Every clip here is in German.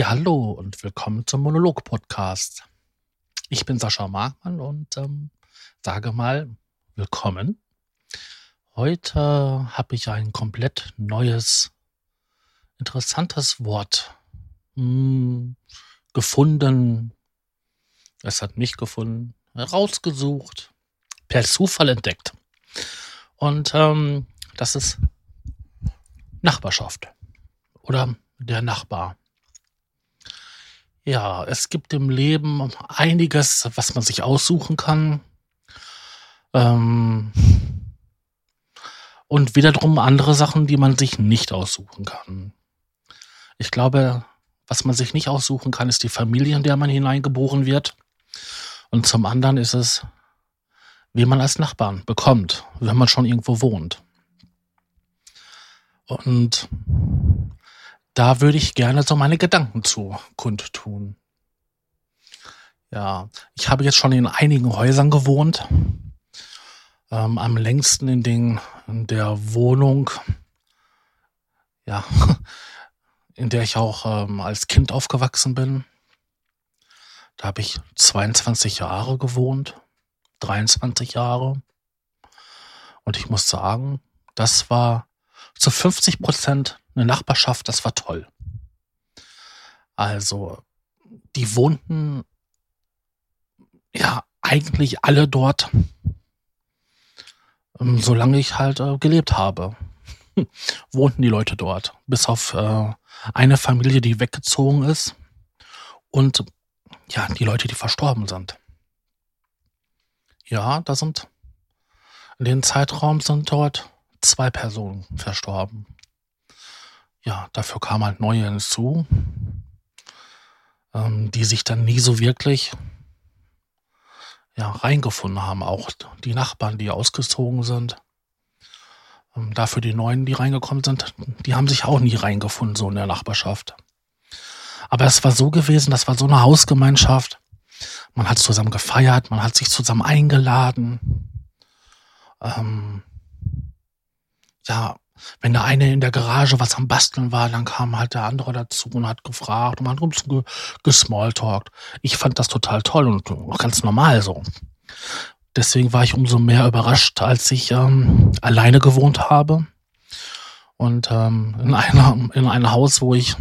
Ja, hallo und willkommen zum Monolog-Podcast. Ich bin Sascha Markmann und ähm, sage mal willkommen. Heute habe ich ein komplett neues, interessantes Wort hm, gefunden. Es hat mich gefunden, herausgesucht, per Zufall entdeckt. Und ähm, das ist Nachbarschaft oder der Nachbar. Ja, es gibt im Leben einiges, was man sich aussuchen kann. Ähm, und wiederum andere Sachen, die man sich nicht aussuchen kann. Ich glaube, was man sich nicht aussuchen kann, ist die Familie, in der man hineingeboren wird. Und zum anderen ist es, wie man als Nachbarn bekommt, wenn man schon irgendwo wohnt. Und da würde ich gerne so meine Gedanken zu kundtun. Ja, ich habe jetzt schon in einigen Häusern gewohnt. Ähm, am längsten in, den, in der Wohnung, ja, in der ich auch ähm, als Kind aufgewachsen bin. Da habe ich 22 Jahre gewohnt, 23 Jahre. Und ich muss sagen, das war zu 50 Prozent eine Nachbarschaft, das war toll. Also, die wohnten ja eigentlich alle dort, ähm, solange ich halt äh, gelebt habe. wohnten die Leute dort. Bis auf äh, eine Familie, die weggezogen ist. Und ja, die Leute, die verstorben sind. Ja, da sind in dem Zeitraum sind dort zwei Personen verstorben ja, dafür kamen halt neue hinzu, ähm, die sich dann nie so wirklich ja, reingefunden haben. Auch die Nachbarn, die ausgezogen sind. Ähm, dafür die Neuen, die reingekommen sind, die haben sich auch nie reingefunden, so in der Nachbarschaft. Aber es war so gewesen, das war so eine Hausgemeinschaft. Man hat zusammen gefeiert, man hat sich zusammen eingeladen. Ähm, ja, wenn der eine in der Garage was am Basteln war, dann kam halt der andere dazu und hat gefragt und man hat so gesmalltalkt. Ich fand das total toll und auch ganz normal so. Deswegen war ich umso mehr überrascht, als ich ähm, alleine gewohnt habe und ähm, in, einer, in einem Haus, wo ich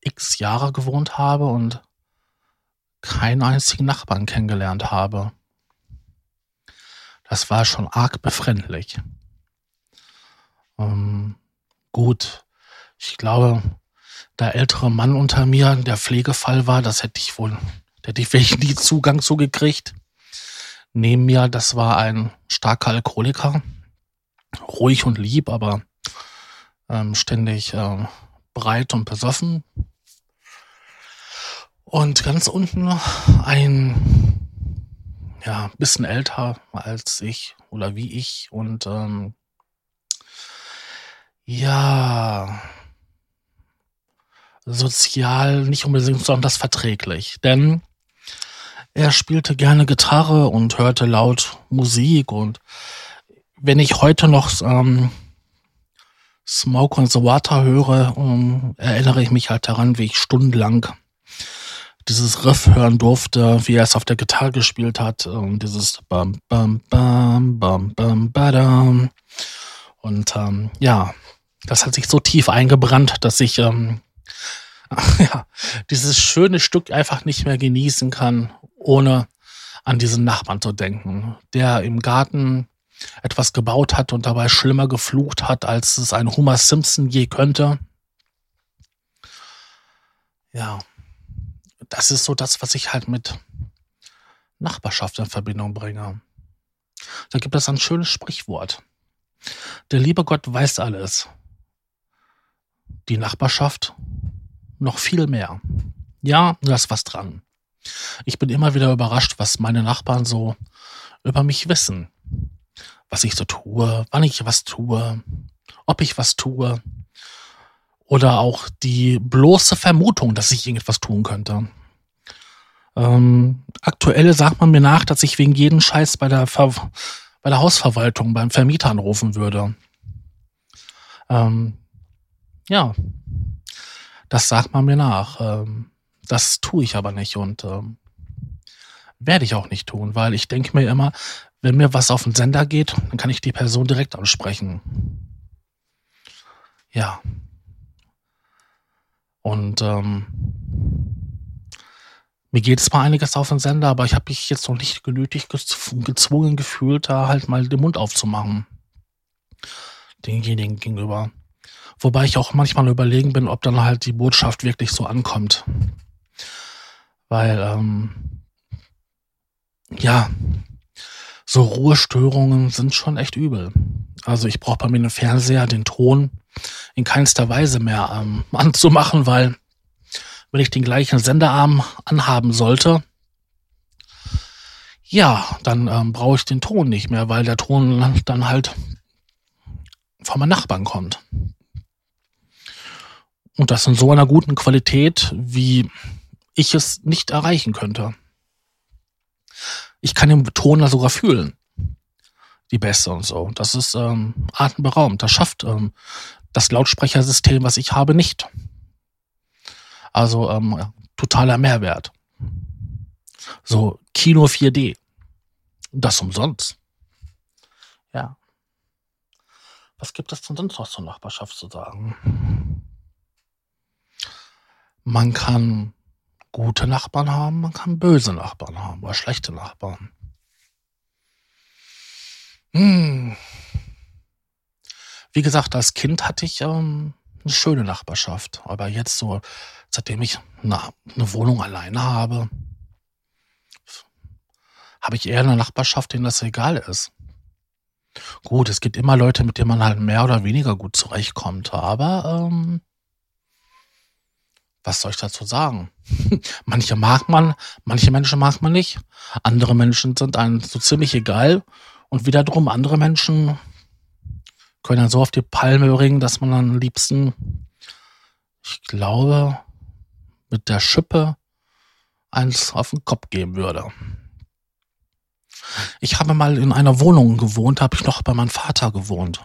x Jahre gewohnt habe und keinen einzigen Nachbarn kennengelernt habe. Das war schon arg befremdlich. Ähm, gut, ich glaube, der ältere Mann unter mir, der Pflegefall war, das hätte ich wohl, da hätte ich vielleicht nie Zugang zu gekriegt. Neben mir, das war ein starker Alkoholiker, ruhig und lieb, aber ähm, ständig äh, breit und besoffen. Und ganz unten ein, ja, bisschen älter als ich oder wie ich und ähm, ja, sozial nicht unbedingt besonders verträglich, denn er spielte gerne Gitarre und hörte laut Musik und wenn ich heute noch ähm, Smoke on the Water höre, ähm, erinnere ich mich halt daran, wie ich stundenlang dieses Riff hören durfte, wie er es auf der Gitarre gespielt hat und dieses bam bam bam bam bam badam. Und ähm, ja, das hat sich so tief eingebrannt, dass ich ähm, ja, dieses schöne Stück einfach nicht mehr genießen kann, ohne an diesen Nachbarn zu denken, der im Garten etwas gebaut hat und dabei schlimmer geflucht hat, als es ein Homer Simpson je könnte. Ja, das ist so das, was ich halt mit Nachbarschaft in Verbindung bringe. Da gibt es ein schönes Sprichwort. Der liebe Gott weiß alles die Nachbarschaft noch viel mehr. Ja, da ist was dran. Ich bin immer wieder überrascht, was meine Nachbarn so über mich wissen. Was ich so tue, wann ich was tue, ob ich was tue. Oder auch die bloße Vermutung, dass ich irgendetwas tun könnte. Ähm, aktuell sagt man mir nach, dass ich wegen jeden Scheiß bei der, Ver bei der Hausverwaltung, beim Vermieter anrufen würde. Ähm, ja, Das sagt man mir nach. Ähm, das tue ich aber nicht und ähm, werde ich auch nicht tun, weil ich denke mir immer, wenn mir was auf den Sender geht, dann kann ich die Person direkt ansprechen. Ja. Und ähm, mir geht zwar einiges auf den Sender, aber ich habe mich jetzt noch nicht genötigt gezwungen gefühlt, da halt mal den Mund aufzumachen. Denjenigen gegenüber. Wobei ich auch manchmal überlegen bin, ob dann halt die Botschaft wirklich so ankommt. Weil, ähm, ja, so Ruhestörungen sind schon echt übel. Also ich brauche bei mir einen Fernseher, den Ton in keinster Weise mehr ähm, anzumachen, weil wenn ich den gleichen Senderarm anhaben sollte, ja, dann ähm, brauche ich den Ton nicht mehr, weil der Ton dann halt von meinem Nachbarn kommt. Und das in so einer guten Qualität, wie ich es nicht erreichen könnte. Ich kann den Ton da sogar fühlen. Die Bässe und so. Das ist ähm, atemberaubend. Das schafft ähm, das Lautsprechersystem, was ich habe, nicht. Also ähm, totaler Mehrwert. So Kino 4D. Das umsonst. Ja. Was gibt es denn sonst noch zur Nachbarschaft zu sagen? Man kann gute Nachbarn haben, man kann böse Nachbarn haben oder schlechte Nachbarn. Hm. Wie gesagt, als Kind hatte ich ähm, eine schöne Nachbarschaft. Aber jetzt so, seitdem ich eine, eine Wohnung alleine habe, habe ich eher eine Nachbarschaft, denen das egal ist. Gut, es gibt immer Leute, mit denen man halt mehr oder weniger gut zurechtkommt, aber ähm, was soll ich dazu sagen? manche mag man, manche Menschen mag man nicht, andere Menschen sind einem so ziemlich egal und wiederum andere Menschen können dann so auf die Palme bringen, dass man am liebsten, ich glaube, mit der Schippe eins auf den Kopf geben würde. Ich habe mal in einer Wohnung gewohnt, habe ich noch bei meinem Vater gewohnt.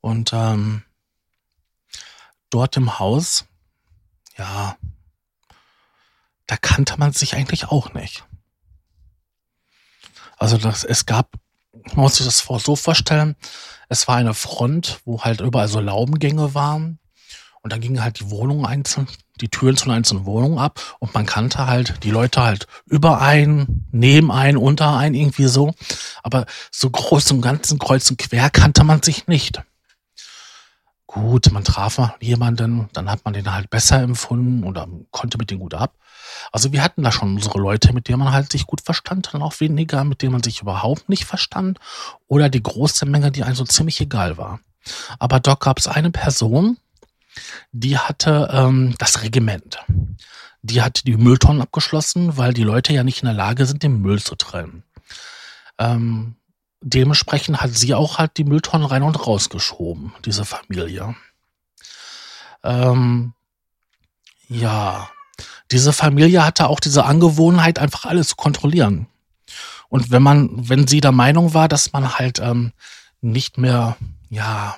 Und ähm, dort im Haus, ja, da kannte man sich eigentlich auch nicht. Also das, es gab man muss sich das so vorstellen, es war eine Front, wo halt überall so Laubengänge waren. Und dann gingen halt die Wohnungen einzeln, die Türen zu einzelnen Wohnungen ab und man kannte halt die Leute halt über ein, neben ein, unter ein, irgendwie so. Aber so groß im ganzen Kreuz und quer kannte man sich nicht. Gut, man traf mal jemanden, dann hat man den halt besser empfunden oder konnte mit dem gut ab. Also wir hatten da schon unsere Leute, mit denen man halt sich gut verstand, dann auch weniger, mit denen man sich überhaupt nicht verstand oder die große Menge, die einem so ziemlich egal war. Aber dort gab es eine Person, die hatte ähm, das Regiment. Die hat die Mülltonnen abgeschlossen, weil die Leute ja nicht in der Lage sind, den Müll zu trennen. Ähm, dementsprechend hat sie auch halt die Mülltonnen rein und rausgeschoben, diese Familie. Ähm, ja, diese Familie hatte auch diese Angewohnheit, einfach alles zu kontrollieren. Und wenn man, wenn sie der Meinung war, dass man halt ähm, nicht mehr, ja,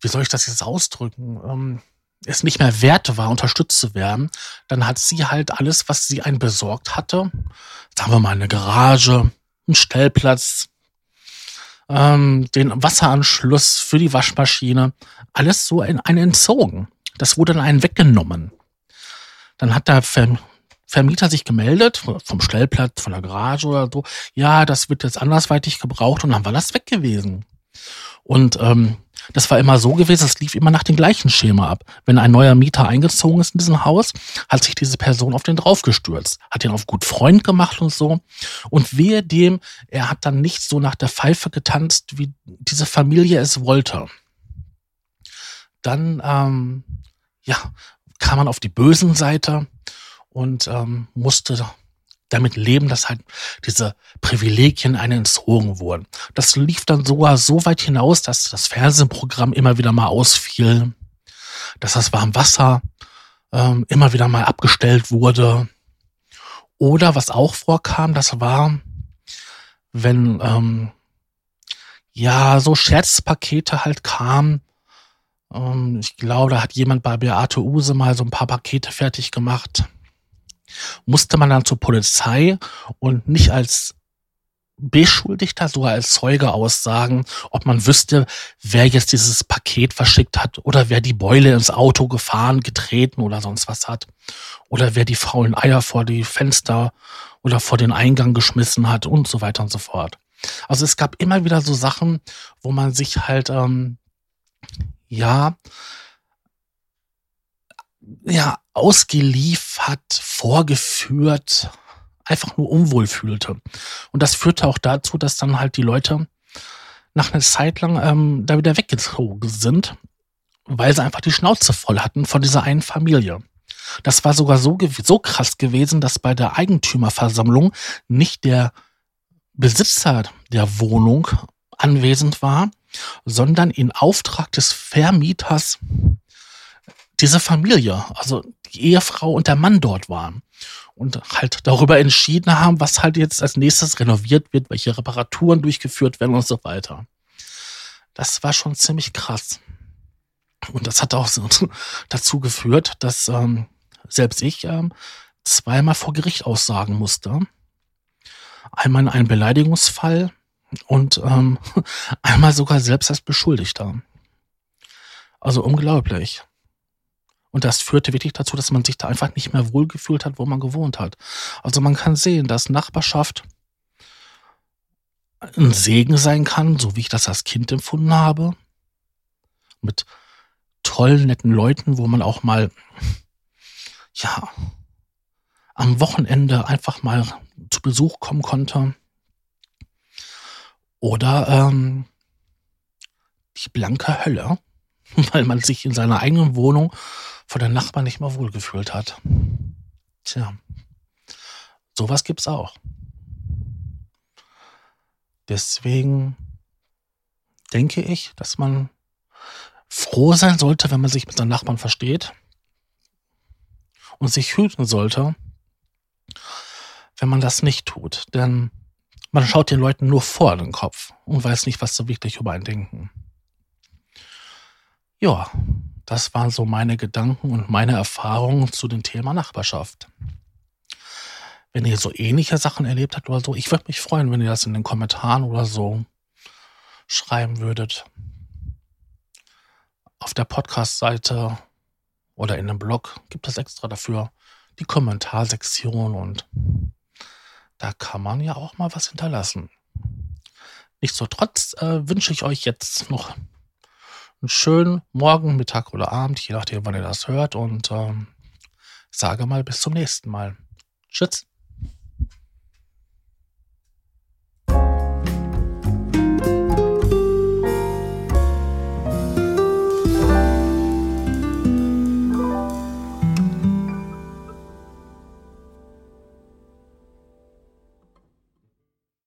wie soll ich das jetzt ausdrücken, ähm, es nicht mehr wert war, unterstützt zu werden, dann hat sie halt alles, was sie einen besorgt hatte, sagen wir mal eine Garage, einen Stellplatz, ähm, den Wasseranschluss für die Waschmaschine, alles so in einen entzogen. Das wurde dann einen weggenommen. Dann hat der Vermieter sich gemeldet, vom Stellplatz, von der Garage oder so. Ja, das wird jetzt andersweitig gebraucht und dann war das weg gewesen. Und ähm, das war immer so gewesen, es lief immer nach dem gleichen Schema ab. Wenn ein neuer Mieter eingezogen ist in diesem Haus, hat sich diese Person auf den draufgestürzt, hat ihn auf gut Freund gemacht und so. Und wehe dem, er hat dann nicht so nach der Pfeife getanzt, wie diese Familie es wollte. Dann, ähm, ja, kam man auf die bösen Seite und ähm, musste damit leben, dass halt diese Privilegien einen entzogen wurden. Das lief dann sogar so weit hinaus, dass das Fernsehprogramm immer wieder mal ausfiel, dass das Warmwasser ähm, immer wieder mal abgestellt wurde. Oder was auch vorkam, das war, wenn ähm, ja so Scherzpakete halt kamen, Ähm, ich glaube, da hat jemand bei Beate Use mal so ein paar Pakete fertig gemacht. Musste man dann zur Polizei und nicht als Beschuldigter, sogar als Zeuge aussagen, ob man wüsste, wer jetzt dieses Paket verschickt hat oder wer die Beule ins Auto gefahren, getreten oder sonst was hat. Oder wer die faulen Eier vor die Fenster oder vor den Eingang geschmissen hat und so weiter und so fort. Also es gab immer wieder so Sachen, wo man sich halt, ähm, ja, ja, ausgeliefert, vorgeführt, einfach nur unwohl fühlte. Und das führte auch dazu, dass dann halt die Leute nach einer Zeit lang ähm, da wieder weggezogen sind, weil sie einfach die Schnauze voll hatten von dieser einen Familie. Das war sogar so, so krass gewesen, dass bei der Eigentümerversammlung nicht der Besitzer der Wohnung anwesend war, sondern in Auftrag des Vermieters diese Familie, also die Ehefrau und der Mann dort waren und halt darüber entschieden haben, was halt jetzt als nächstes renoviert wird, welche Reparaturen durchgeführt werden und so weiter. Das war schon ziemlich krass. Und das hat auch so dazu geführt, dass ähm, selbst ich ähm, zweimal vor Gericht aussagen musste. Einmal in einem Beleidigungsfall und ähm, einmal sogar selbst als Beschuldigter. Also unglaublich. Und das führte wirklich dazu, dass man sich da einfach nicht mehr wohlgefühlt hat, wo man gewohnt hat. Also man kann sehen, dass Nachbarschaft ein Segen sein kann, so wie ich das als Kind empfunden habe. Mit tollen, netten Leuten, wo man auch mal, ja, am Wochenende einfach mal zu Besuch kommen konnte. Oder ähm, die blanke Hölle, weil man sich in seiner eigenen Wohnung von den Nachbarn nicht mehr wohlgefühlt hat. Tja, sowas gibt's auch. Deswegen denke ich, dass man froh sein sollte, wenn man sich mit seinen Nachbarn versteht und sich hüten sollte, wenn man das nicht tut. Denn man schaut den Leuten nur vor den Kopf und weiß nicht, was sie wirklich über einen denken. Ja, das waren so meine Gedanken und meine Erfahrungen zu dem Thema Nachbarschaft. Wenn ihr so ähnliche Sachen erlebt habt oder so, ich würde mich freuen, wenn ihr das in den Kommentaren oder so schreiben würdet. Auf der Podcast-Seite oder in dem Blog gibt es extra dafür die Kommentarsektion und da kann man ja auch mal was hinterlassen. Nichtsdestotrotz äh, wünsche ich euch jetzt noch einen schönen Morgen, Mittag oder Abend, je nachdem, wann ihr das hört. Und ähm, sage mal bis zum nächsten Mal. Tschüss.